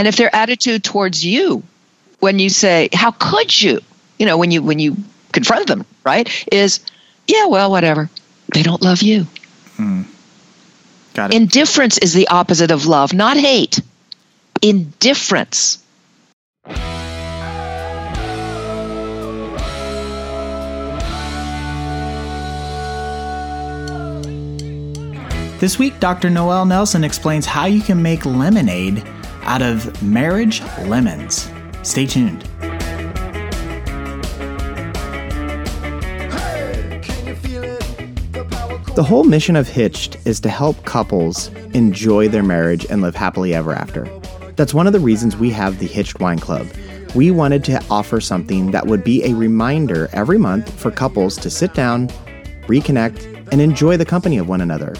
And if their attitude towards you, when you say, "How could you?" You know, when you when you confront them, right? Is yeah, well, whatever. They don't love you. Hmm. Got it. Indifference is the opposite of love, not hate. Indifference. This week, Dr. Noelle Nelson explains how you can make lemonade out of marriage lemons. Stay tuned. The whole mission of Hitched is to help couples enjoy their marriage and live happily ever after. That's one of the reasons we have the Hitched Wine Club. We wanted to offer something that would be a reminder every month for couples to sit down, reconnect, and enjoy the company of one another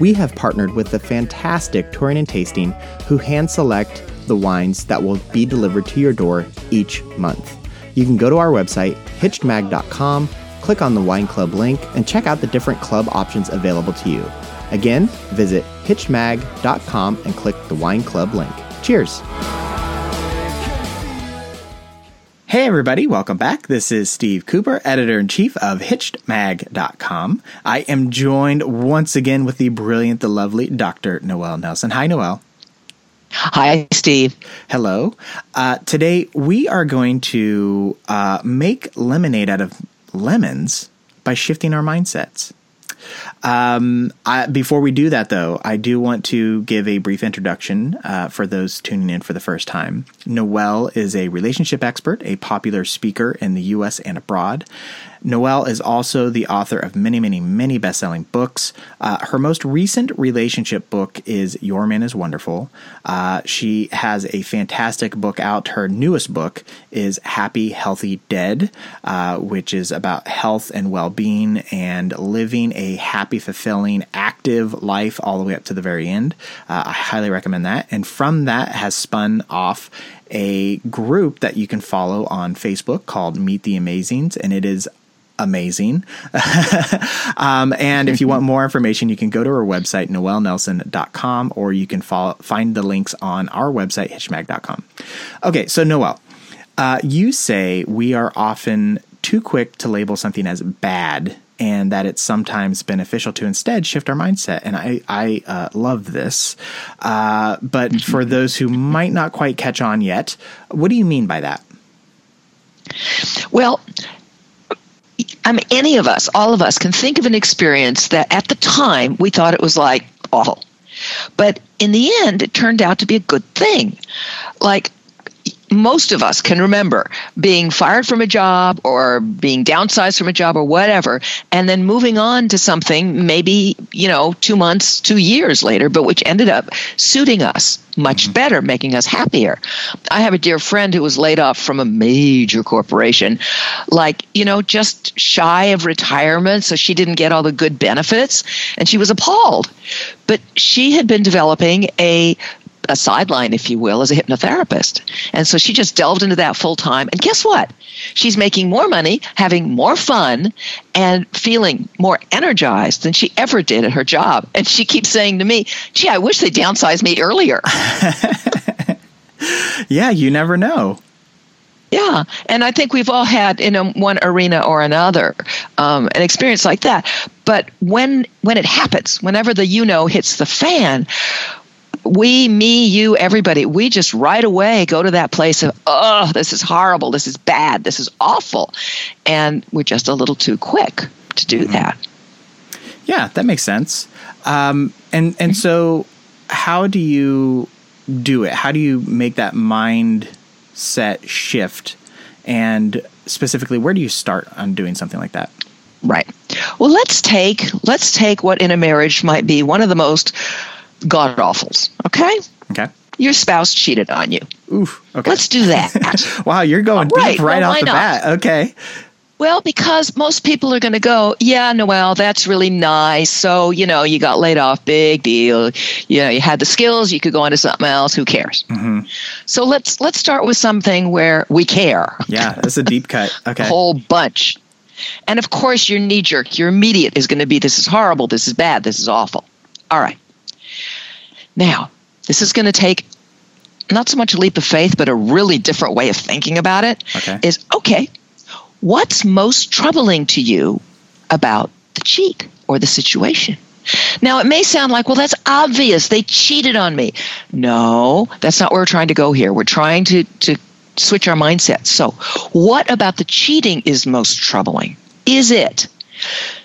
we have partnered with the fantastic Touring and Tasting who hand select the wines that will be delivered to your door each month. You can go to our website, hitchedmag.com, click on the Wine Club link, and check out the different club options available to you. Again, visit hitchedmag.com and click the Wine Club link. Cheers! Hey, everybody, welcome back. This is Steve Cooper, editor in chief of HitchedMag.com. I am joined once again with the brilliant, the lovely Dr. Noelle Nelson. Hi, Noelle. Hi, Steve. Hello. Uh, today, we are going to uh, make lemonade out of lemons by shifting our mindsets. Um, I, before we do that, though, I do want to give a brief introduction uh, for those tuning in for the first time. Noelle is a relationship expert, a popular speaker in the U.S. and abroad. Noelle is also the author of many, many, many best selling books. Uh, her most recent relationship book is Your Man is Wonderful. Uh, she has a fantastic book out. Her newest book is Happy, Healthy, Dead, uh, which is about health and well being and living a happy, fulfilling, active life all the way up to the very end. Uh, I highly recommend that. And from that has spun off a group that you can follow on Facebook called Meet the Amazings, and it is amazing. um, and if you want more information, you can go to our website, noellenelson.com, or you can follow, find the links on our website, hitchmag.com. Okay, so Noelle, uh, you say we are often too quick to label something as bad and that it's sometimes beneficial to instead shift our mindset. And I, I uh, love this. Uh, but for those who might not quite catch on yet, what do you mean by that? Well, I mean, any of us, all of us, can think of an experience that at the time we thought it was like awful. But in the end, it turned out to be a good thing. Like, most of us can remember being fired from a job or being downsized from a job or whatever, and then moving on to something maybe, you know, two months, two years later, but which ended up suiting us much mm-hmm. better, making us happier. I have a dear friend who was laid off from a major corporation, like, you know, just shy of retirement, so she didn't get all the good benefits, and she was appalled. But she had been developing a a sideline, if you will, as a hypnotherapist. And so she just delved into that full time. And guess what? She's making more money, having more fun, and feeling more energized than she ever did at her job. And she keeps saying to me, gee, I wish they downsized me earlier. yeah, you never know. Yeah, and I think we've all had in a, one arena or another um, an experience like that. But when when it happens, whenever the you know hits the fan, we, me, you, everybody, we just right away go to that place of, oh, this is horrible, this is bad, this is awful. And we're just a little too quick to do mm-hmm. that. Yeah, that makes sense. Um, and and so, how do you do it? How do you make that mindset shift? And specifically, where do you start on doing something like that? Right. Well, let's take let's take what in a marriage might be one of the most god awfuls. Okay. Okay. Your spouse cheated on you. Oof. Okay. Let's do that. wow, you're going right. deep right well, off the not? bat. Okay. Well, because most people are going to go, yeah, Noelle, that's really nice. So, you know, you got laid off, big deal. You know, you had the skills, you could go into something else. Who cares? Mm-hmm. So let's let's start with something where we care. Yeah, that's a deep cut. Okay, a whole bunch. And of course, your knee jerk, your immediate is going to be, this is horrible, this is bad, this is awful. All right. Now, this is going to take not so much a leap of faith, but a really different way of thinking about it. Okay. Is okay, what's most troubling to you about the cheat or the situation? Now, it may sound like, well, that's obvious. They cheated on me. No, that's not where we're trying to go here. We're trying to, to switch our mindset. So, what about the cheating is most troubling? Is it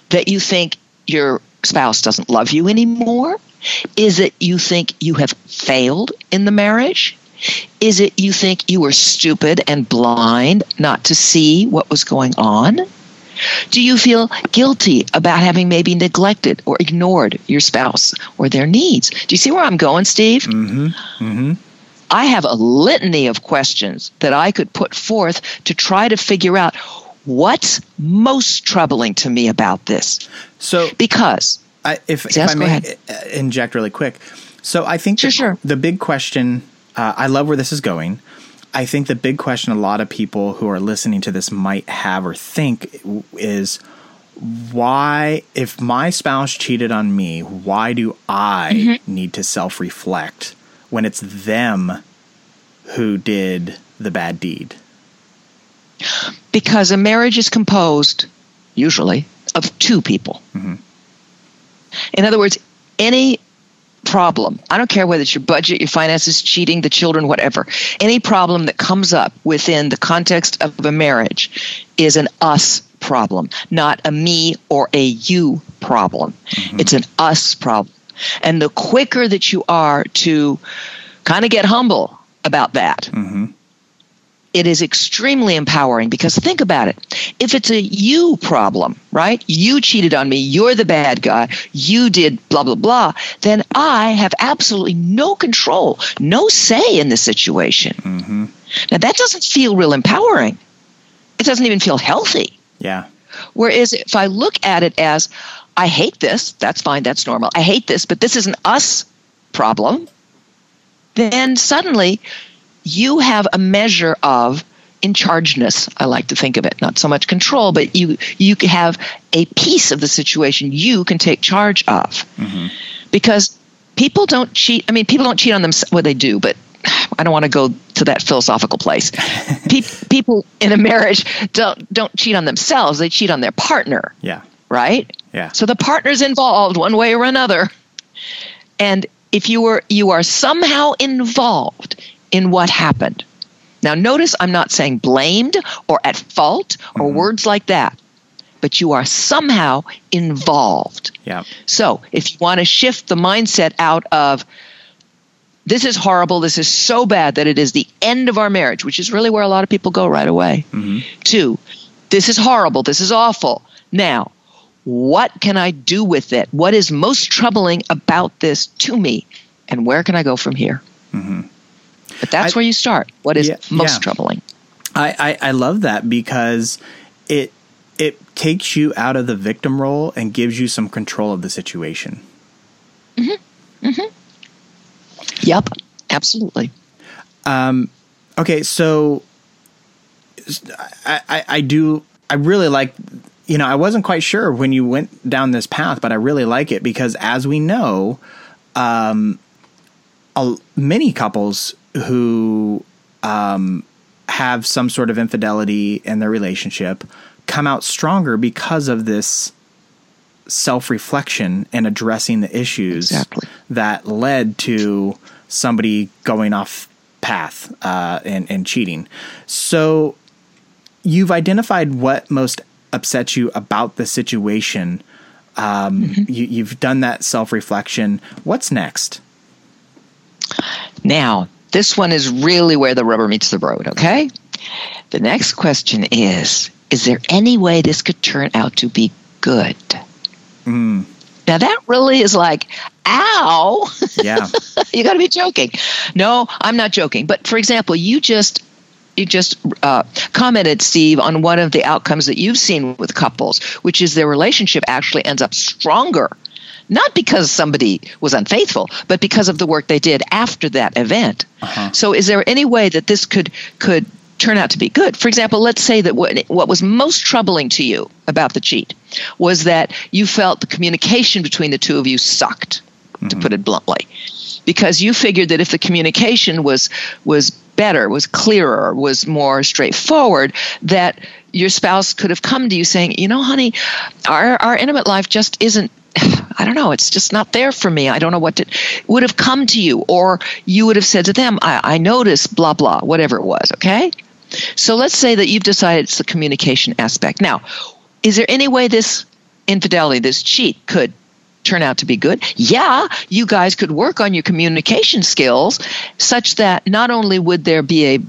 that you think your spouse doesn't love you anymore? Is it you think you have failed in the marriage? Is it you think you were stupid and blind not to see what was going on? Do you feel guilty about having maybe neglected or ignored your spouse or their needs? Do you see where I'm going, Steve? Mm-hmm. Mm-hmm. I have a litany of questions that I could put forth to try to figure out what's most troubling to me about this. So, because I, if, if I may uh, inject really quick, so I think Sure, the, sure. the big question. Uh, I love where this is going. I think the big question a lot of people who are listening to this might have or think is why, if my spouse cheated on me, why do I Mm-hmm. need to self reflect when it's them who did the bad deed? because a marriage is composed usually of two people. In other words, any problem, I don't care whether it's your budget, your finances, cheating, the children, whatever, any problem that comes up within the context of a marriage is an us problem, not a me or a you problem. Mm-hmm. It's an us problem. And the quicker that you are to kind of get humble about that, mm-hmm. It is extremely empowering because think about it. If it's a you problem, right? You cheated on me, you're the bad guy, you did blah, blah, blah, then I have absolutely no control, no say in the situation. Mm-hmm. Now, that doesn't feel real empowering. It doesn't even feel healthy. Yeah. Whereas if I look at it as, I hate this, that's fine, that's normal. I hate this, but this is an us problem, then suddenly you have a measure of in chargeness i like to think of it not so much control but you you have a piece of the situation you can take charge of mm-hmm. because people don't cheat i mean people don't cheat on themselves well they do but i don't want to go to that philosophical place Pe- people in a marriage don't don't cheat on themselves they cheat on their partner Yeah. right Yeah. so the partner's involved one way or another. And if you were you are somehow involved in what happened. Now notice I'm not saying blamed or at fault or mm-hmm. words like that. But you are somehow involved. Yeah. So, if you want to shift the mindset out of this is horrible, this is so bad that it is the end of our marriage, which is really where a lot of people go right away, mm-hmm. to this is horrible, this is awful. Now, what can I do with it? What is most troubling about this to me? And where can I go from here? Mm-hmm. But that's I- where you start. What is Yeah, most yeah. troubling? I, I, I love that because it it takes you out of the victim role and gives you some control of the situation. Mm-hmm. Mm-hmm. Yep, absolutely. Um, Okay, so I, I, I do I really like you know I wasn't quite sure when you went down this path, but I really like it because as we know, um, a, many couples who um, have some sort of infidelity in their relationship come out stronger because of this self reflection and addressing the issues Exactly. that led to somebody going off path uh, and, and cheating. So you've identified what most upsets you about the situation. Um, you, you've done that self reflection. What's next? Now, this one is really where the rubber meets the road, okay? The next question is Is there any way this could turn out to be good? Now, that really is like, ow, Yeah. you got to be joking. No, I'm not joking. But for example, you just. You just uh, commented, Steve, on one of the outcomes that you've seen with couples, which is their relationship actually ends up stronger not because somebody was unfaithful, but because of the work they did after that event. So, is there any way that this could could turn out to be good? For example, let's say that what what was most troubling to you about the cheat was that you felt the communication between the two of you sucked. mm-hmm. to put it bluntly, because you figured that if the communication was was better, was clearer, was more straightforward, that your spouse could have come to you saying, you know, honey, our our intimate life just isn't I don't know, it's just not there for me. I don't know what to would have come to you, or you would have said to them, I, I noticed blah blah, whatever it was, okay? So let's say that you've decided it's the communication aspect. Now, is there any way this infidelity, this cheat could turn out to be good? Yeah, you guys could work on your communication skills such that not only would there be a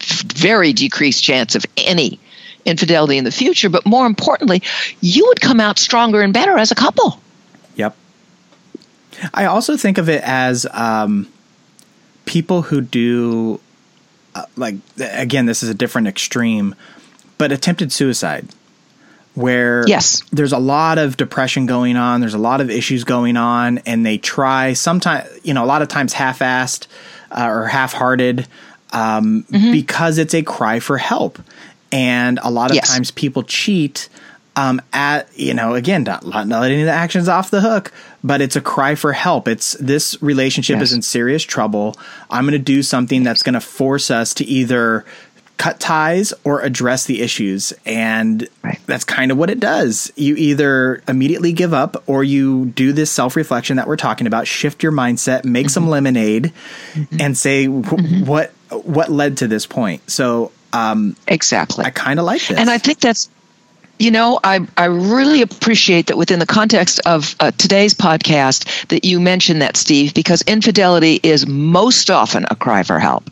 very decreased chance of any infidelity in the future, but more importantly, you would come out stronger and better as a couple. Yep. I also think of it as um, people who do, uh, like, again, this is a different extreme, but attempted suicide, where yes. there's a lot of depression going on, there's a lot of issues going on, and they try sometimes, you know, a lot of times half assed uh, or half hearted um, mm-hmm. because it's a cry for help. And a lot of yes. times people cheat um, at you know again not, not letting the actions off the hook but it's a cry for help it's this relationship yes. is in serious trouble i'm going to do something that's going to force us to either cut ties or address the issues and right. that's kind of what it does you either immediately give up or you do this self-reflection that we're talking about shift your mindset make mm-hmm. some lemonade mm-hmm. and say mm-hmm. what what led to this point so um, exactly i kind of like this and i think that's you know, I, I really appreciate that within the context of uh, today's podcast that you mentioned that, Steve, because infidelity is most often a cry for help.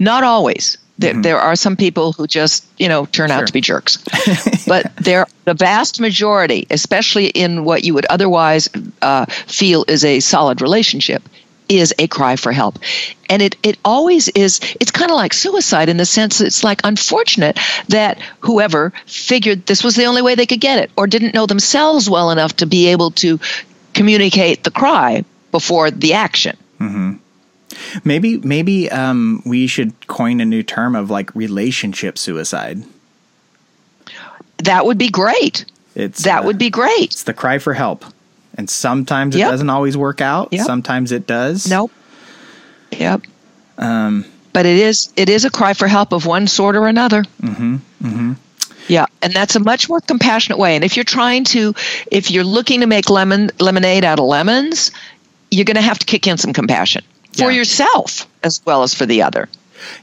Not always. There, mm-hmm. there are some people who just, you know, turn sure. out to be jerks. but there, the vast majority, especially in what you would otherwise uh, feel is a solid relationship, is a cry for help. And it, it always is, it's kind of like suicide in the sense that it's like unfortunate that whoever figured this was the only way they could get it or didn't know themselves well enough to be able to communicate the cry before the action. Mm-hmm. Maybe, maybe um, we should coin a new term of like relationship suicide. That would be great. It's that uh, would be great. It's the cry for help and sometimes it yep. doesn't always work out. Yep. Sometimes it does. Nope. Yep. Um, but it is it is a cry for help of one sort or another. Mm-hmm. Mm-hmm. Yeah, and that's a much more compassionate way. And if you're trying to, if you're looking to make lemon lemonade out of lemons, you're going to have to kick in some compassion for yeah. yourself as well as for the other.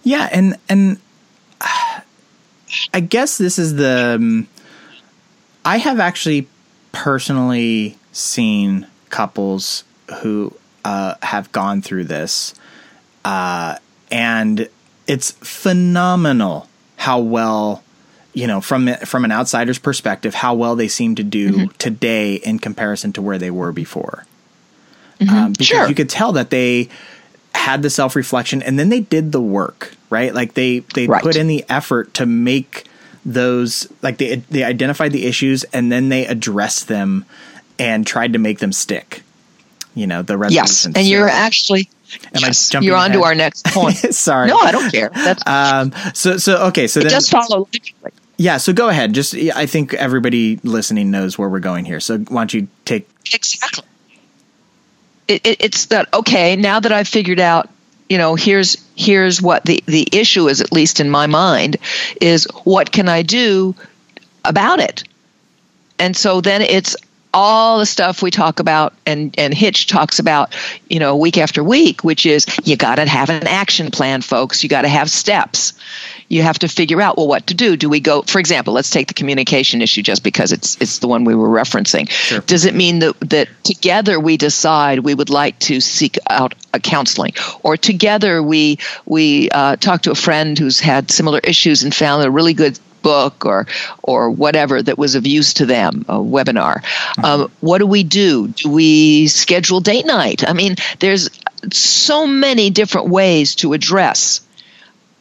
Yeah, and and I guess this is the. Um, I have actually personally seen couples who uh, have gone through this, uh, and it's phenomenal how well you know from from an outsider's perspective how well they seem to do mm-hmm. today in comparison to where they were before. Mm-hmm. Um, because sure. you could tell that they had the self reflection and then they did the work, right? Like they they right. put in the effort to make those like they they identified the issues and then they addressed them and tried to make them stick. You know, the resolution. Yes, and you're actually Am yes, you're on to our next point. Sorry. No, I don't care. That's um, so so okay. So it then, just follow Yeah, so go ahead. Just I think everybody listening knows where we're going here. So why don't you take exactly? It, it, it's that okay. Now that I've figured out, you know, here's here's what the the issue is. At least in my mind, is what can I do about it? And so then it's all the stuff we talk about and, and Hitch talks about, you know, week after week, which is you got to have an action plan, folks. You got to have steps. You have to figure out, well, what to do. Do we go, for example, let's take the communication issue just because it's it's the one we were referencing. Sure. Does it mean that, that together we decide we would like to seek out a counseling or together we we uh, talk to a friend who's had similar issues and found a really good book or or whatever that was of use to them, a webinar. Mm-hmm. Um, what do we do? Do we schedule date night? I mean, there's so many different ways to address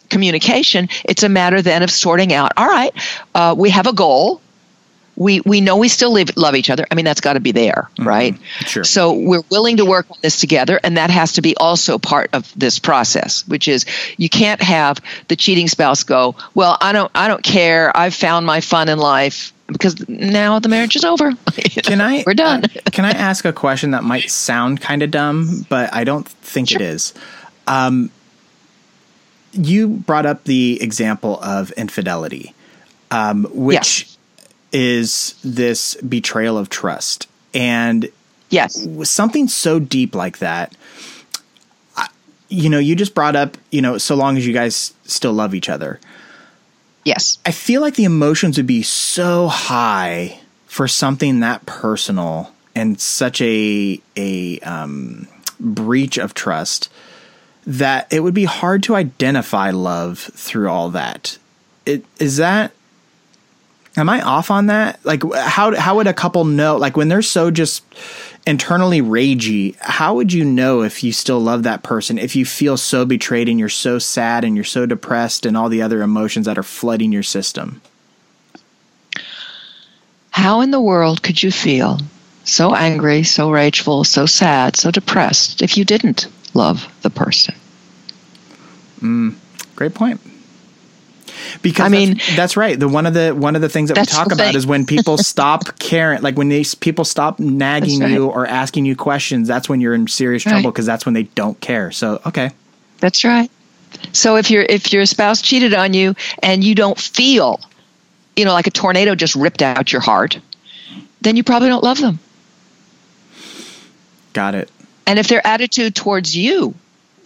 communication. It's a matter then of sorting out. All right, uh, we have a goal we we know we still live, love each other. I mean, that's got to be there, mm-hmm. right? Sure. So we're willing to work on this together, and that has to be also part of this process. Which is, you can't have the cheating spouse go, "Well, I don't, I don't care. I've found my fun in life. because now the marriage is over. Can I? We're done. uh, can I ask a question that might sound kind of dumb, but I don't think Sure. it is. Um, you brought up the example of infidelity, um, which Yes. Is this betrayal of trust, and yes. something so deep like that. You know, you just brought up, you know, so long as you guys still love each other. Yes. I feel like the emotions would be so high for something that personal and such a a um, breach of trust that it would be hard to identify love through all that. It, is that am I off on that? Like how how would a couple know like when they're so just internally ragey, how would you know if you still love that person if you feel so betrayed and you're so sad and you're so depressed and all the other emotions that are flooding your system? How in the world could you feel so angry, so rageful, so sad, so depressed if you didn't love the person? Mm, great point. Because I mean- that's, that's right. The one of the one of the things that we talk about thing. is when people stop caring, like when these people stop nagging right. you or asking you questions. That's when you're in serious trouble because that's when they don't care. So okay, That's right. So if your if your spouse cheated on you and you don't feel, you know, like a tornado just ripped out your heart, then you probably don't love them. got it. And if their attitude towards you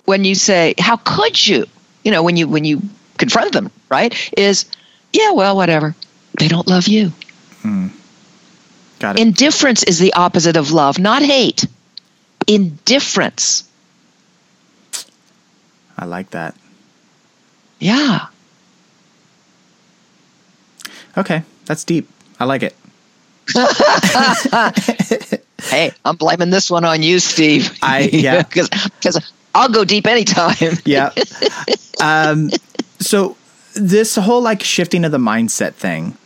when you say, "How could you?" you know, when you when you confront them, right? Is, "Yeah, well, whatever." They don't love you. Got it. Indifference is the opposite of love, not hate. Indifference. I like that. Yeah. Okay, that's deep. I like it. Hey, I'm blaming this one on you, Steve. I- yeah. because I'll go deep anytime. Yeah. um, so this whole like shifting of the mindset thing,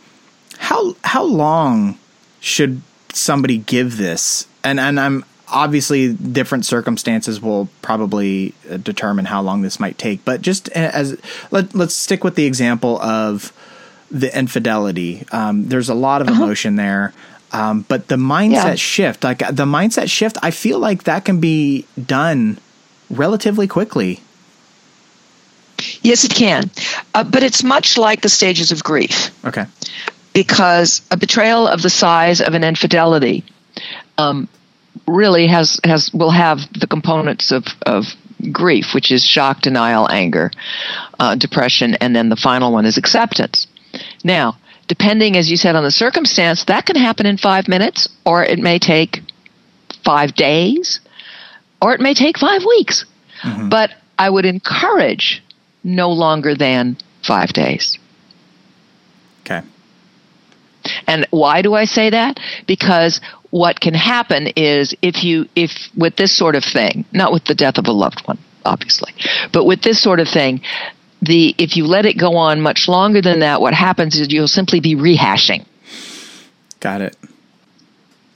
how how long should somebody give this? And and I'm obviously different circumstances will probably uh, determine how long this might take. But just as let let's stick with the example of the infidelity. Um, there's a lot of emotion there. Um, but the mindset Yeah. shift, like the mindset shift, I feel like that can be done relatively quickly. Yes, it can. Uh, but it's much like the stages of grief Okay. because a betrayal of the size of an infidelity um, really has, has will have the components of, of grief, which is shock, denial, anger, uh, depression, and then the final one is acceptance. Now, depending, as you said, on the circumstance, that can happen in five minutes, or it may take five days, or it may take five weeks. But I would encourage no longer than five days. Okay. And why do I say that? Because what can happen is if you if with this sort of thing, not with the death of a loved one, obviously, but with this sort of thing, the if you let it go on much longer than that, what happens is you'll simply be rehashing. Got it.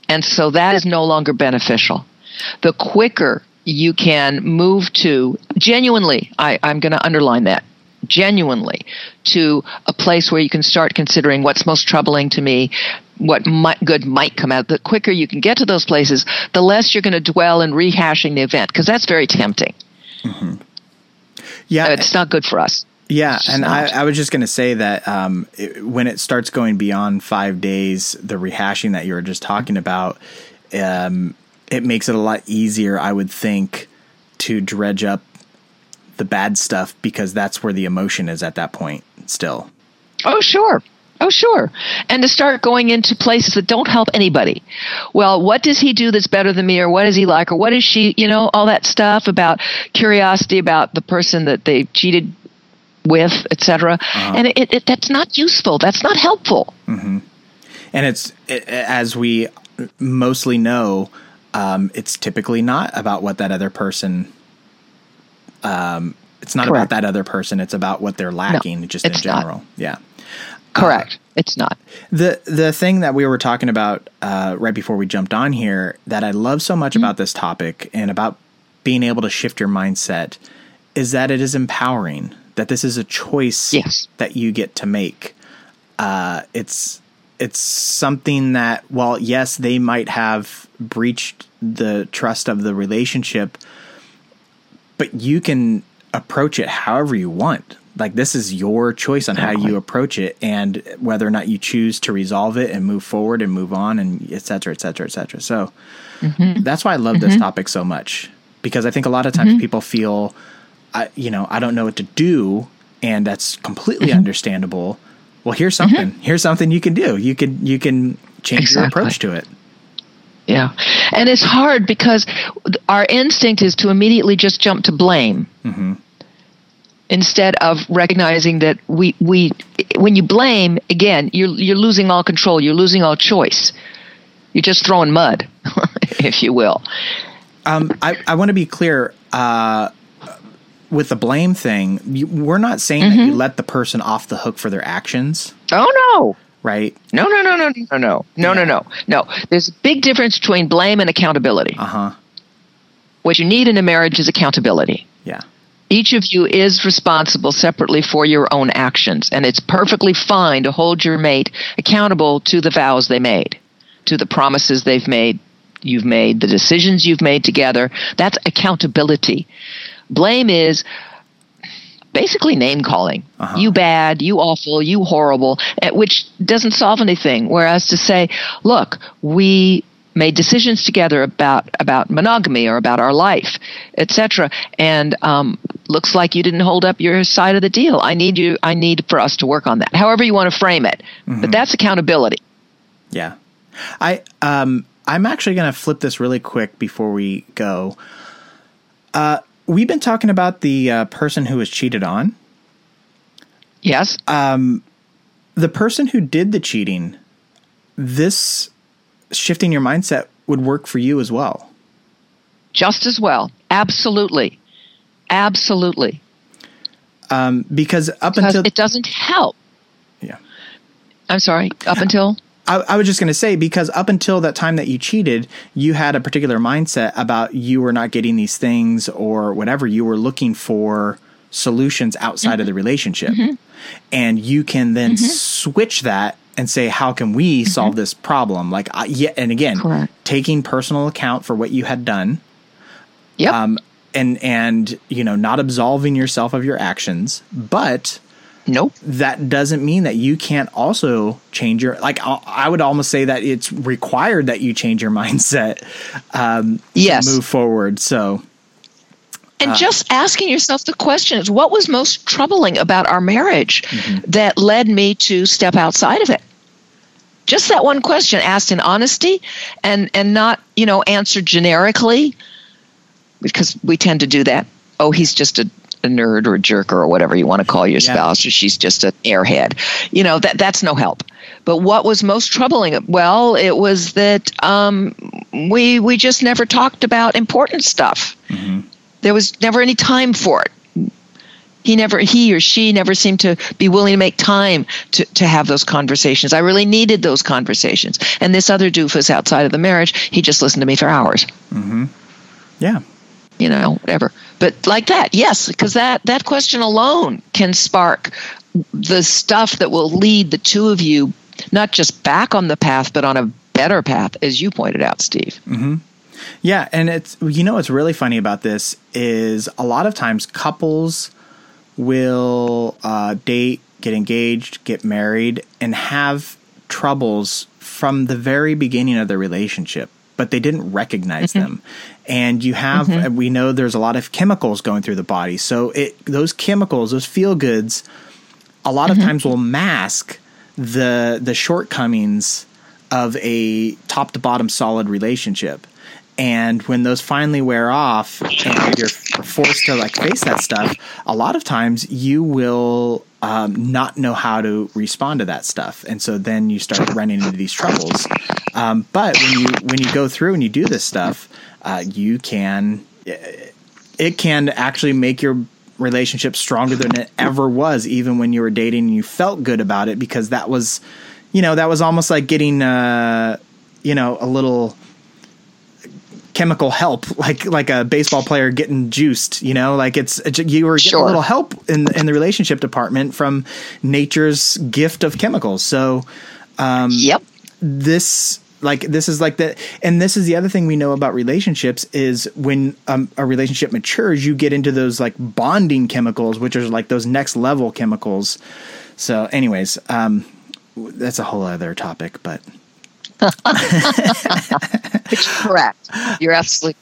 And so that is no longer beneficial. The quicker you can move to genuinely, I, I'm going to underline that genuinely to a place where you can start considering what's most troubling to me, what might, good might come out. The quicker you can get to those places, the less you're going to dwell in rehashing the event because that's very tempting. Yeah. It's not good for us. yeah. And. I, I was just going to say that um, it, when it starts going beyond five days, the rehashing that you were just talking about, um, it makes it a lot easier, I would think, to dredge up the bad stuff because that's where the emotion is at that point still. Oh, sure. Oh, sure. And to start going into places that don't help anybody. Well, what does he do that's better than me, or what is he like, or what is she, you know, all that stuff about curiosity about the person that they cheated with, etc. And it, it, that's not useful. That's not helpful. and it's it, as we mostly know um, it's typically not about what that other person um, it's not about that other person it's about what they're lacking just in it's not. general yeah Correct. it's not. the the thing that we were talking about uh, right before we jumped on here that I love so Mm-hmm. much about this topic and about being able to shift your mindset is that it is empowering that this is a choice Yes. that you get to make uh, it's it's something that while yes they might have breached the trust of the relationship but you can approach it however you want like this is your choice on how you approach it and whether or not you choose to resolve it and move forward and move on and et cetera et cetera et cetera so mm-hmm. that's why i love mm-hmm. this topic so much because i think a lot of times mm-hmm. people feel I, you know i don't know what to do and that's completely mm-hmm. understandable well here's something mm-hmm. here's something you can do you can you can change exactly. your approach to it yeah and it's hard because our instinct is to immediately just jump to blame mm-hmm. instead of recognizing that we we when you blame again you're you're losing all control you're losing all choice you're just throwing mud if you will um, I, I want to be clear uh, with the blame thing, you, we're not saying mm-hmm. that you let the person off the hook for their actions. Oh no. Right? No, no, no, no, no, no, no, no, no, no. There's a big difference between blame and accountability. Uh huh. What you need in a marriage is accountability. Yeah. Each of you is responsible separately for your own actions, and it's perfectly fine to hold your mate accountable to the vows they made, to the promises they've made, you've made, the decisions you've made together. That's accountability. Blame is basically name calling. Uh-huh. You bad, you awful, you horrible, which doesn't solve anything. Whereas to say, look, we made decisions together about about monogamy or about our life, etc. And um, looks like you didn't hold up your side of the deal. I need you. I need for us to work on that. However you want to frame it, mm-hmm. but that's accountability. Yeah, I um, I'm actually going to flip this really quick before we go. Uh, we've been talking about the uh, person who was cheated on. Yes. Um, the person who did the cheating, this shifting your mindset would work for you as well. Just as well. Absolutely. Absolutely. Um, because up because until it doesn't help. Yeah. I'm sorry. Up until I, I was just going to say because up until that time that you cheated, you had a particular mindset about you were not getting these things or whatever. You were looking for solutions outside mm-hmm. of the relationship, mm-hmm. and you can then mm-hmm. switch that and say, "How can we mm-hmm. solve this problem?" Like, uh, yeah, and again, Correct. taking personal account for what you had done. Yep. Um, and and you know, not absolving yourself of your actions, but Nope. That doesn't mean that you can't also change your like. I would almost say that it's required that you change your mindset. Um, yes. move forward. So. And uh, just asking yourself the questions: What was most troubling about our marriage mm-hmm. that led me to step outside of it? Just that one question, asked in honesty, and and not you know answered generically, because we tend to do that. Oh, he's just a a nerd or a jerk or whatever you want to call your spouse, or she's just an airhead. You know that that's no help. But what was most troubling? Well, it was that um, we we just never talked about important stuff. Mm-hmm. There was never any time for it. He never, he or she never seemed to be willing to make time to, to have those conversations. I really needed those conversations. And this other doofus outside of the marriage, he just listened to me for hours. Mm-hmm. Yeah. You know, whatever. But like that yes because that that question alone can spark the stuff that will lead the two of you not just back on the path but on a better path as you pointed out steve. Mm-hmm. yeah and it's you know what's really funny about this is a lot of times couples will uh, date get engaged get married and have troubles from the very beginning of the relationship but they didn't recognize mm-hmm. them. And you have, mm-hmm. we know there's a lot of chemicals going through the body. So it, those chemicals, those feel goods, a lot mm-hmm. of times will mask the the shortcomings of a top to bottom solid relationship. And when those finally wear off and you're forced to like face that stuff, a lot of times you will um, not know how to respond to that stuff, and so then you start running into these troubles. Um, but when you when you go through and you do this stuff, uh, you can it can actually make your relationship stronger than it ever was, even when you were dating and you felt good about it because that was, you know, that was almost like getting, uh, you know, a little chemical help, like like a baseball player getting juiced. You know, like it's, you were getting sure. a little help in in the relationship department from nature's gift of chemicals. So. Um, yep. This like this is like the and this is the other thing we know about relationships is when um, a relationship matures you get into those like bonding chemicals which are like those next level chemicals so anyways um that's a whole other topic but correct you're absolutely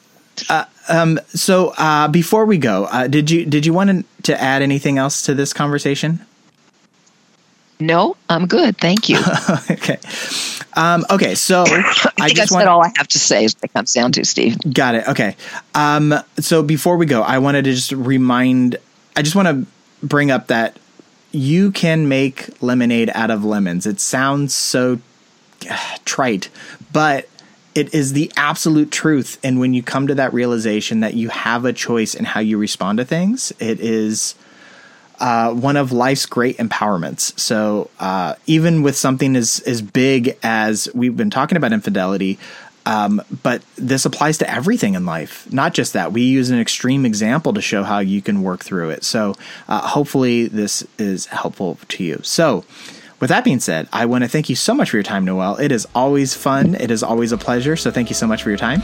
uh, um, so uh, before we go, uh, did you did you want to add anything else to this conversation? No, I'm good. Thank you. okay. Um, okay. So I, I just want all I have to say is what it comes down to, Steve. Got it. Okay. Um, so before we go, I wanted to just remind. I just want to bring up that you can make lemonade out of lemons. It sounds so trite, but it is the absolute truth. And when you come to that realization that you have a choice in how you respond to things, it is uh, one of life's great empowerments. So uh, even with something as as big as we've been talking about infidelity, um, but this applies to everything in life, not just that. We use an extreme example to show how you can work through it. So uh, hopefully this is helpful to you. So with that being said, I want to thank you so much for your time, Noelle. It is always fun. It is always a pleasure. So thank you so much for your time.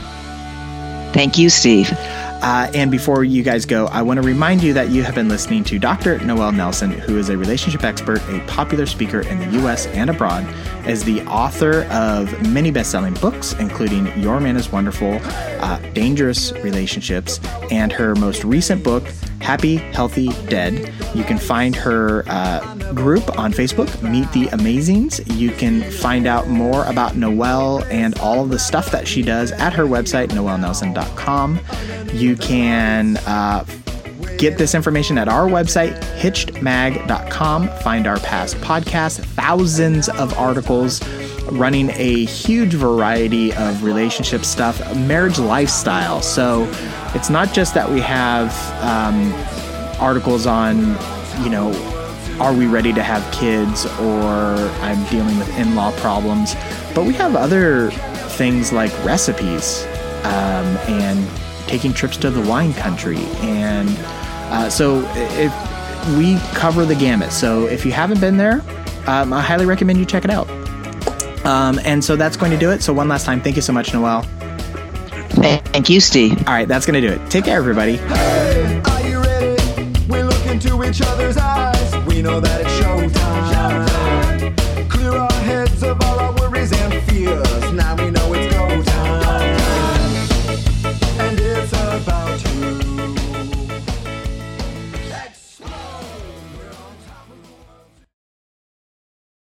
Thank you, Steve. Uh, and before you guys go, I want to remind you that you have been listening to Dr. Noelle Nelson, who is a relationship expert, a popular speaker in the U.S. and abroad, as the author of many best-selling books, including Your Man Is Wonderful, uh, Dangerous Relationships, and her most recent book, Happy, Healthy, Dead. You can find her uh, group on Facebook, Meet the Amazings. You can find out more about Noelle and all of the stuff that she does at her website, noellenelson.com. You can uh, get this information at our website, hitchedmag.com. Find our past podcasts, thousands of articles running a huge variety of relationship stuff, marriage lifestyle. So it's not just that we have um, articles on, you know, are we ready to have kids or I'm dealing with in law problems, but we have other things like recipes um, and taking trips to the wine country. And uh, so if we cover the gamut. So if you haven't been there, um, I highly recommend you check it out. Um, and so that's going to do it. So one last time, thank you so much, Noelle. Thank you, Steve. All right, that's going to do it. Take care, everybody. Hey, are you ready? We look into each other's eyes. We know that it's showtime. showtime. Clear our heads of all our worries and fears. Now